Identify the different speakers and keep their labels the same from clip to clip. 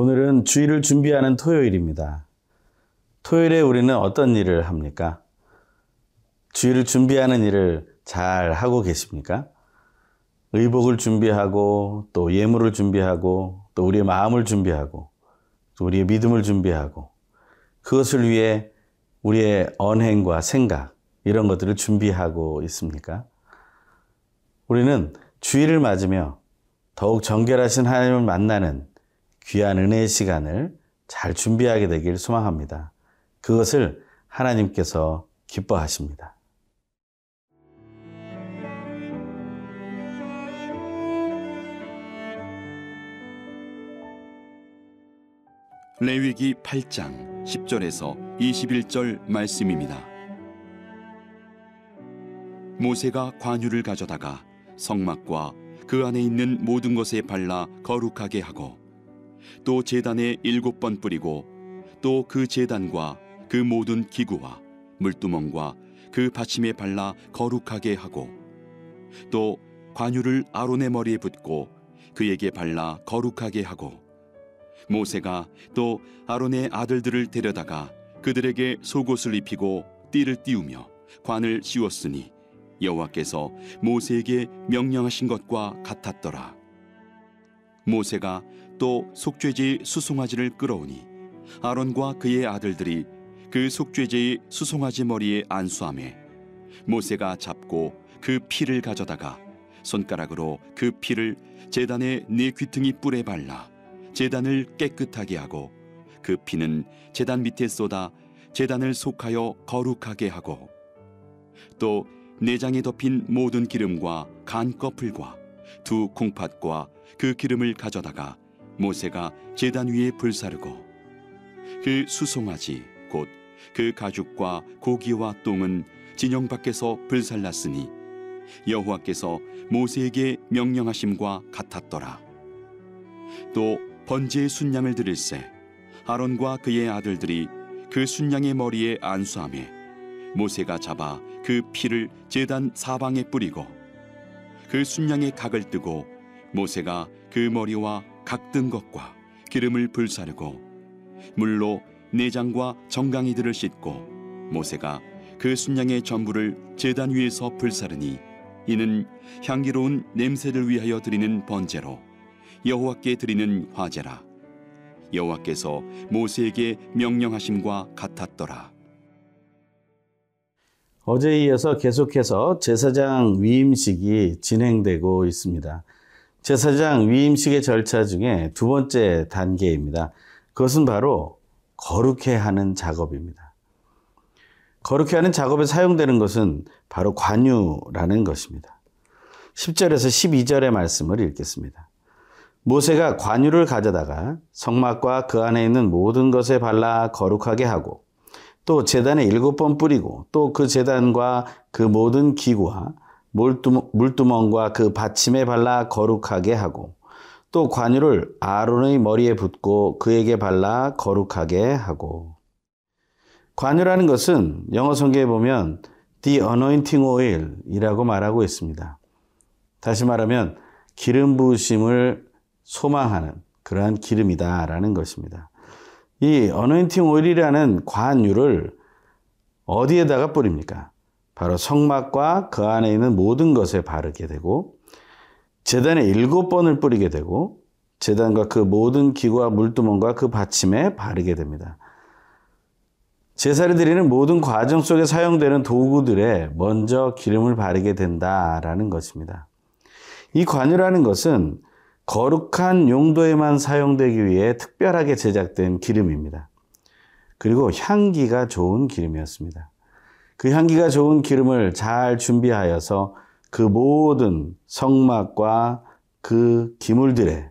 Speaker 1: 오늘은 주일을 준비하는 토요일입니다. 토요일에 우리는 어떤 일을 합니까? 주일을 준비하는 일을 잘 하고 계십니까? 의복을 준비하고 또 예물을 준비하고 또 우리의 마음을 준비하고 또 우리의 믿음을 준비하고 그것을 위해 우리의 언행과 생각 이런 것들을 준비하고 있습니까? 우리는 주일을 맞으며 더욱 정결하신 하나님을 만나는 귀한 은혜의 시간을 잘 준비하게 되길 소망합니다. 그것을 하나님께서 기뻐하십니다.
Speaker 2: 레위기 8장 10절에서 21절 말씀입니다. 모세가 관유를 가져다가 성막과 그 안에 있는 모든 것에 발라 거룩하게 하고 또 제단에 일곱 번 뿌리고 또그 제단과 그 모든 기구와 물두멍과 그 받침에 발라 거룩하게 하고 또 관유를 아론의 머리에 붓고 그에게 발라 거룩하게 하고 모세가 또 아론의 아들들을 데려다가 그들에게 속옷을 입히고 띠를 띄우며 관을 씌웠으니 여호와께서 모세에게 명령하신 것과 같았더라. 모세가 또 속죄제의 수송아지를 끌어오니 아론과 그의 아들들이 그 속죄제의 수송아지 머리에 안수함에 모세가 잡고 그 피를 가져다가 손가락으로 그 피를 제단의 네 귀퉁이 뿔에 발라 제단을 깨끗하게 하고 그 피는 제단 밑에 쏟아 제단을 속하여 거룩하게 하고 또 내장에 덮인 모든 기름과 간 꺼풀과 두 콩팥과 그 기름을 가져다가 모세가 제단 위에 불사르고 그 수송아지 곧 그 가죽과 고기와 똥은 진영 밖에서 불살랐으니 여호와께서 모세에게 명령하심과 같았더라. 또 번제의 순양을 드릴세 아론과 그의 아들들이 그 순양의 머리에 안수함에 모세가 잡아 그 피를 제단 사방에 뿌리고 그 순양의 각을 뜨고 모세가 그 머리와 각든 것과 기름을 불사르고 물로 내장과 정강이들을 씻고 모세가 그 순양의 전부를 제단 위에서 불사르니 이는 향기로운 냄새를 위하여 드리는 번제로 여호와께 드리는 화제라. 여호와께서 모세에게 명령하심과 같았더라
Speaker 1: 어제에 이어서 계속해서 제사장 위임식이 진행되고 있습니다. 제사장 위임식의 절차 중에 두 번째 단계입니다. 그것은 바로 거룩해 하는 작업입니다. 거룩해 하는 작업에 사용되는 것은 바로 관유라는 것입니다. 10절에서 12절의 말씀을 읽겠습니다. 모세가 관유를 가져다가 성막과 그 안에 있는 모든 것에 발라 거룩하게 하고 또 재단에 일곱 번 뿌리고 또 그 재단과 그 모든 기구와 물두멍, 과그 받침에 발라 거룩하게 하고 또 관유를 아론의 머리에 붓고 그에게 발라 거룩하게 하고 관유라는 것은 영어 성경에 보면 the anointing oil이라고 말하고 있습니다. 다시 말하면 기름 부으심을 소망하는 그러한 기름이다라는 것입니다. 이 어노인팅 오일이라는 관유를 어디에다가 뿌립니까? 바로 성막과 그 안에 있는 모든 것에 바르게 되고 재단에 일곱 번을 뿌리게 되고 재단과 그 모든 기구와 물두멍과 그 받침에 바르게 됩니다. 제사를 드리는 모든 과정 속에 사용되는 도구들에 먼저 기름을 바르게 된다라는 것입니다. 이 관유라는 것은 거룩한 용도에만 사용되기 위해 특별하게 제작된 기름입니다. 그리고 향기가 좋은 기름이었습니다. 그 향기가 좋은 기름을 잘 준비하여서 그 모든 성막과 그 기물들에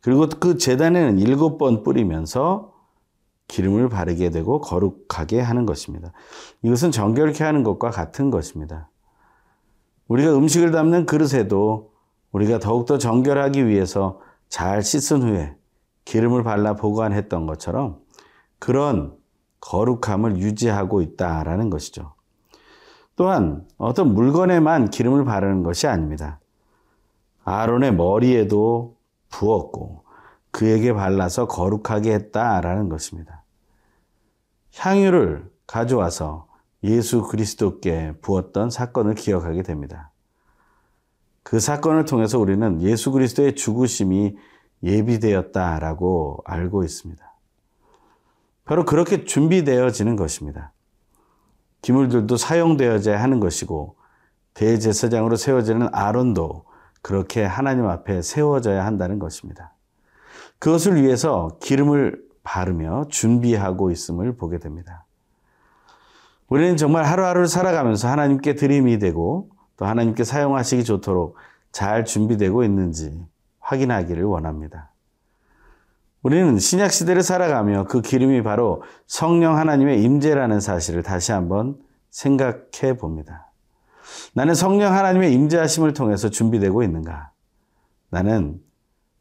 Speaker 1: 그리고 그 재단에는 일곱 번 뿌리면서 기름을 바르게 되고 거룩하게 하는 것입니다. 이것은 정결케 하는 것과 같은 것입니다. 우리가 음식을 담는 그릇에도 우리가 더욱더 정결하기 위해서 잘 씻은 후에 기름을 발라 보관했던 것처럼 그런 거룩함을 유지하고 있다라는 것이죠. 또한 어떤 물건에만 기름을 바르는 것이 아닙니다. 아론의 머리에도 부었고 그에게 발라서 거룩하게 했다라는 것입니다. 향유를 가져와서 예수 그리스도께 부었던 사건을 기억하게 됩니다. 그 사건을 통해서 우리는 예수 그리스도의 죽으심이 예비되었다라고 알고 있습니다. 바로 그렇게 준비되어지는 것입니다. 기물들도 사용되어져야 하는 것이고 대제사장으로 세워지는 아론도 그렇게 하나님 앞에 세워져야 한다는 것입니다. 그것을 위해서 기름을 바르며 준비하고 있음을 보게 됩니다. 우리는 정말 하루하루를 살아가면서 하나님께 드림이 되고 또 하나님께 사용하시기 좋도록 잘 준비되고 있는지 확인하기를 원합니다. 우리는 신약 시대를 살아가며 그 기름이 바로 성령 하나님의 임재라는 사실을 다시 한번 생각해 봅니다. 나는 성령 하나님의 임재하심을 통해서 준비되고 있는가? 나는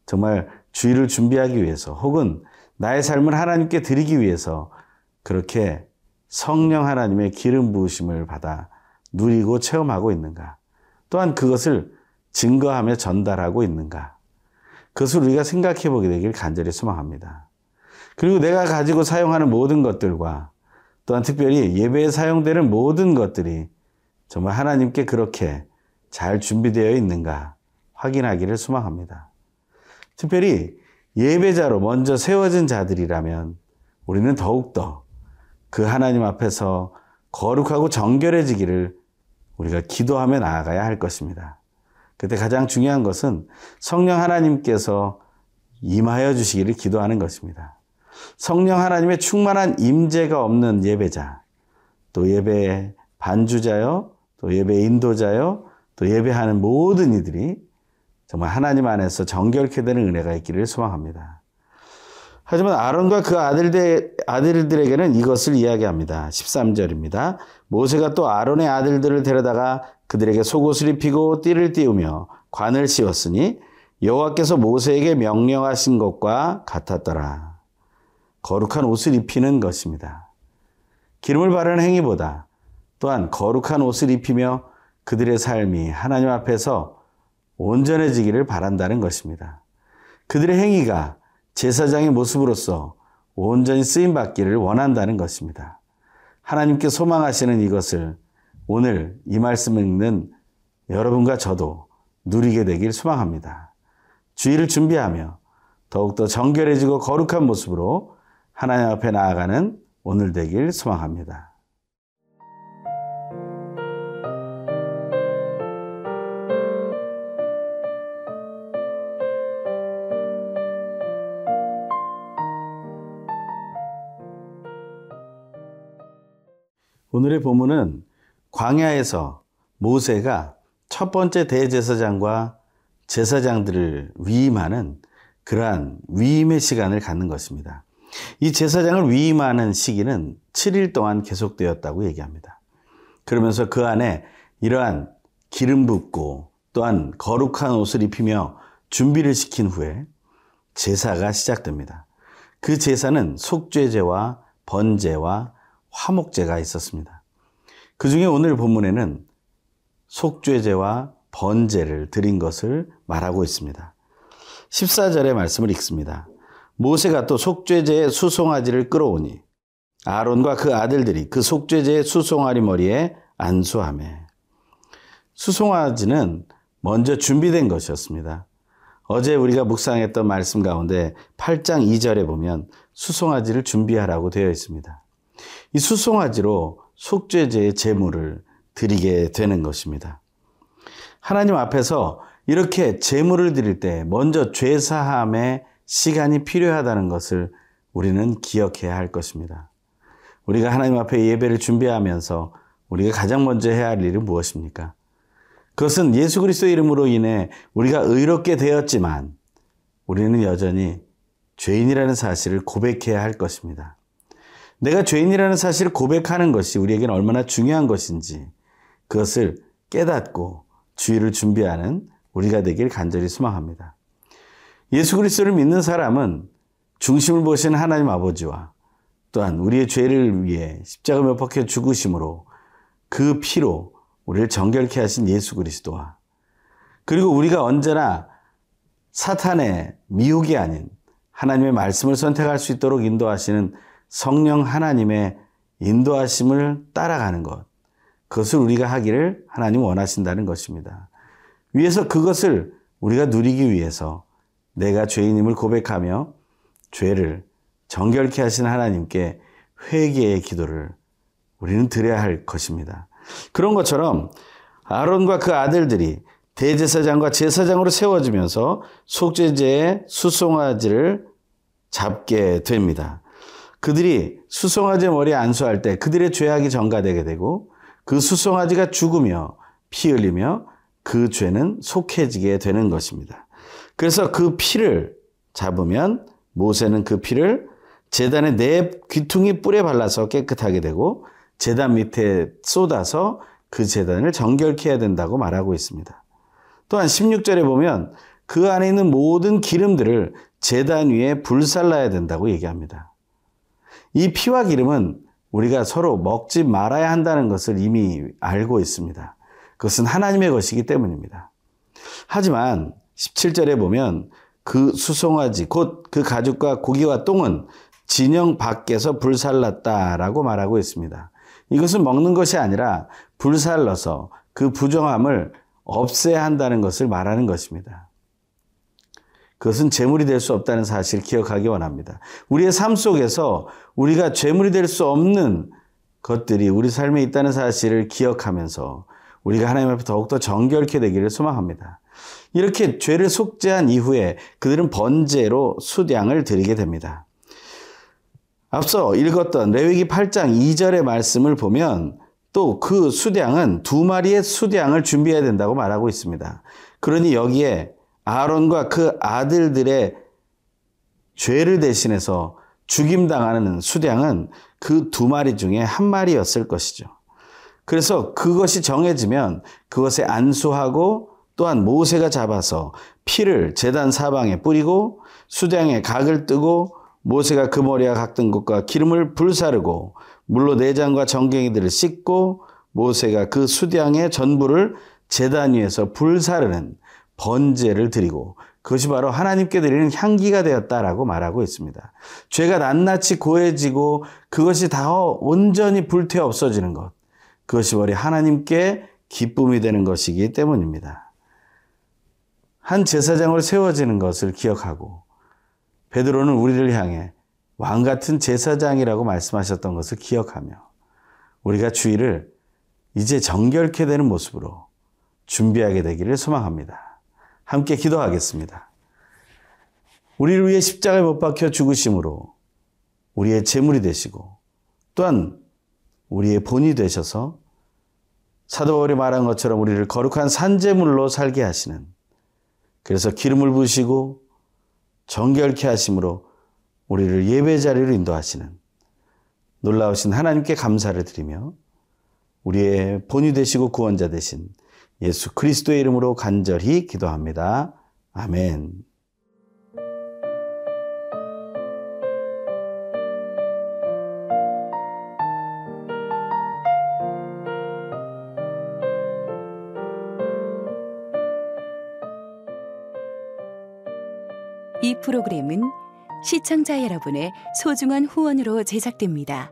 Speaker 1: 정말 주의를 준비하기 위해서 혹은 나의 삶을 하나님께 드리기 위해서 그렇게 성령 하나님의 기름 부으심을 받아 누리고 체험하고 있는가? 또한 그것을 증거하며 전달하고 있는가? 그것을 우리가 생각해 보게 되길 간절히 소망합니다. 그리고 내가 가지고 사용하는 모든 것들과 또한 특별히 예배에 사용되는 모든 것들이 정말 하나님께 그렇게 잘 준비되어 있는가 확인하기를 소망합니다. 특별히 예배자로 먼저 세워진 자들이라면 우리는 더욱더 그 하나님 앞에서 거룩하고 정결해지기를 우리가 기도하며 나아가야 할 것입니다. 그때 가장 중요한 것은 성령 하나님께서 임하여 주시기를 기도하는 것입니다. 성령 하나님의 충만한 임재가 없는 예배자, 또 예배 반주자요, 또 예배 인도자요, 또 예배하는 모든 이들이 정말 하나님 안에서 정결케 되는 은혜가 있기를 소망합니다. 하지만 아론과 그 아들들, 아들들에게는 이것을 이야기합니다. 13절입니다. 모세가 또 아론의 아들들을 데려다가 그들에게 속옷을 입히고 띠를 띄우며 관을 씌웠으니 여호와께서 모세에게 명령하신 것과 같았더라. 거룩한 옷을 입히는 것입니다. 기름을 바르는 행위보다 또한 거룩한 옷을 입히며 그들의 삶이 하나님 앞에서 온전해지기를 바란다는 것입니다. 그들의 행위가 제사장의 모습으로서 온전히 쓰임 받기를 원한다는 것입니다. 하나님께 소망하시는 이것을 오늘 이 말씀을 읽는 여러분과 저도 누리게 되길 소망합니다. 주의를 준비하며 더욱더 정결해지고 거룩한 모습으로 하나님 앞에 나아가는 오늘 되길 소망합니다. 오늘의 본문은 광야에서 모세가 첫 번째 대제사장과 제사장들을 위임하는 그러한 위임의 시간을 갖는 것입니다. 이 제사장을 위임하는 시기는 7일 동안 계속되었다고 얘기합니다. 그러면서 그 안에 이러한 기름 붓고 또한 거룩한 옷을 입히며 준비를 시킨 후에 제사가 시작됩니다. 그 제사는 속죄제와 번제와 화목제가 있었습니다. 그 중에 오늘 본문에는 속죄제와 번제를 드린 것을 말하고 있습니다. 14절의 말씀을 읽습니다. 모세가 또 속죄제의 수송아지를 끌어오니 아론과 그 아들들이 그 속죄제의 수송아리 머리에 안수하매 수송아지는 먼저 준비된 것이었습니다. 어제 우리가 묵상했던 말씀 가운데 8장 2절에 보면 수송아지를 준비하라고 되어 있습니다. 이 수송아지로 속죄제의 제물을 드리게 되는 것입니다. 하나님 앞에서 이렇게 제물을 드릴 때 먼저 죄 사함의 시간이 필요하다는 것을 우리는 기억해야 할 것입니다. 우리가 하나님 앞에 예배를 준비하면서 우리가 가장 먼저 해야 할 일은 무엇입니까? 그것은 예수 그리스도 이름으로 인해 우리가 의롭게 되었지만 우리는 여전히 죄인이라는 사실을 고백해야 할 것입니다. 내가 죄인이라는 사실을 고백하는 것이 우리에게는 얼마나 중요한 것인지 그것을 깨닫고 주의를 준비하는 우리가 되길 간절히 소망합니다. 예수 그리스도를 믿는 사람은 중심을 보시는 하나님 아버지와 또한 우리의 죄를 위해 십자가 못 박혀 죽으심으로 그 피로 우리를 정결케 하신 예수 그리스도와 그리고 우리가 언제나 사탄의 미혹이 아닌 하나님의 말씀을 선택할 수 있도록 인도하시는 성령 하나님의 인도하심을 따라가는 것. 그것을 우리가 하기를 하나님 원하신다는 것입니다. 위에서 그것을 우리가 누리기 위해서 내가 죄인임을 고백하며 죄를 정결케 하신 하나님께 회개의 기도를 우리는 드려야 할 것입니다. 그런 것처럼 아론과 그 아들들이 대제사장과 제사장으로 세워지면서 속죄제의 수송아지를 잡게 됩니다. 그들이 수송아지 머리에 안수할 때 그들의 죄악이 전가되게 되고 그 수송아지가 죽으며 피 흘리며 그 죄는 속해지게 되는 것입니다. 그래서 그 피를 잡으면 모세는 그 피를 재단의 네 귀퉁이 뿔에 발라서 깨끗하게 되고 재단 밑에 쏟아서 그 재단을 정결케 해야 된다고 말하고 있습니다. 또한 16절에 보면 그 안에 있는 모든 기름들을 재단 위에 불살라야 된다고 얘기합니다. 이 피와 기름은 우리가 서로 먹지 말아야 한다는 것을 이미 알고 있습니다. 그것은 하나님의 것이기 때문입니다. 하지만 17절에 보면 그 수송아지 곧 그 가죽과 고기와 똥은 진영 밖에서 불살랐다라고 말하고 있습니다. 이것은 먹는 것이 아니라 불살러서 그 부정함을 없애야 한다는 것을 말하는 것입니다. 그것은 재물이 될 수 없다는 사실을 기억하기 원합니다. 우리의 삶 속에서 우리가 재물이 될 수 없는 것들이 우리 삶에 있다는 사실을 기억하면서 우리가 하나님 앞에 더욱더 정결케 되기를 소망합니다. 이렇게 죄를 속죄한 이후에 그들은 번제로 수량을 드리게 됩니다. 앞서 읽었던 레위기 8장 2절의 말씀을 보면 또 그 수량은 두 마리의 수량을 준비해야 된다고 말하고 있습니다. 그러니 여기에 아론과 그 아들들의 죄를 대신해서 죽임당하는 수량은 그 두 마리 중에 한 마리였을 것이죠. 그래서 그것이 정해지면 그것에 안수하고 또한 모세가 잡아서 피를 재단 사방에 뿌리고 수량에 각을 뜨고 모세가 그 머리와 각든 곳과 기름을 불사르고 물로 내장과 정갱이들을 씻고 모세가 그 수량의 전부를 재단 위에서 불사르는 번제를 드리고 그것이 바로 하나님께 드리는 향기가 되었다라고 말하고 있습니다. 죄가 낱낱이 고해지고 그것이 다 온전히 불태 없어지는 것. 그것이 바로 하나님께 기쁨이 되는 것이기 때문입니다. 한 제사장으로 세워지는 것을 기억하고 베드로는 우리를 향해 왕 같은 제사장이라고 말씀하셨던 것을 기억하며 우리가 주의를 이제 정결케 되는 모습으로 준비하게 되기를 소망합니다. 함께 기도하겠습니다. 우리를 위해 십자가에 못 박혀 죽으심으로 우리의 제물이 되시고 또한 우리의 본이 되셔서 사도 바울이 말한 것처럼 우리를 거룩한 산제물로 살게 하시는 그래서 기름을 부으시고 정결케 하심으로 우리를 예배 자리로 인도하시는 놀라우신 하나님께 감사를 드리며 우리의 본이 되시고 구원자 되신 예수 그리스도의 이름으로 간절히 기도합니다. 아멘.
Speaker 3: 이 프로그램은 시청자 여러분의 소중한 후원으로 제작됩니다.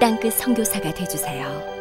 Speaker 3: 땅끝 선교사가 되주세요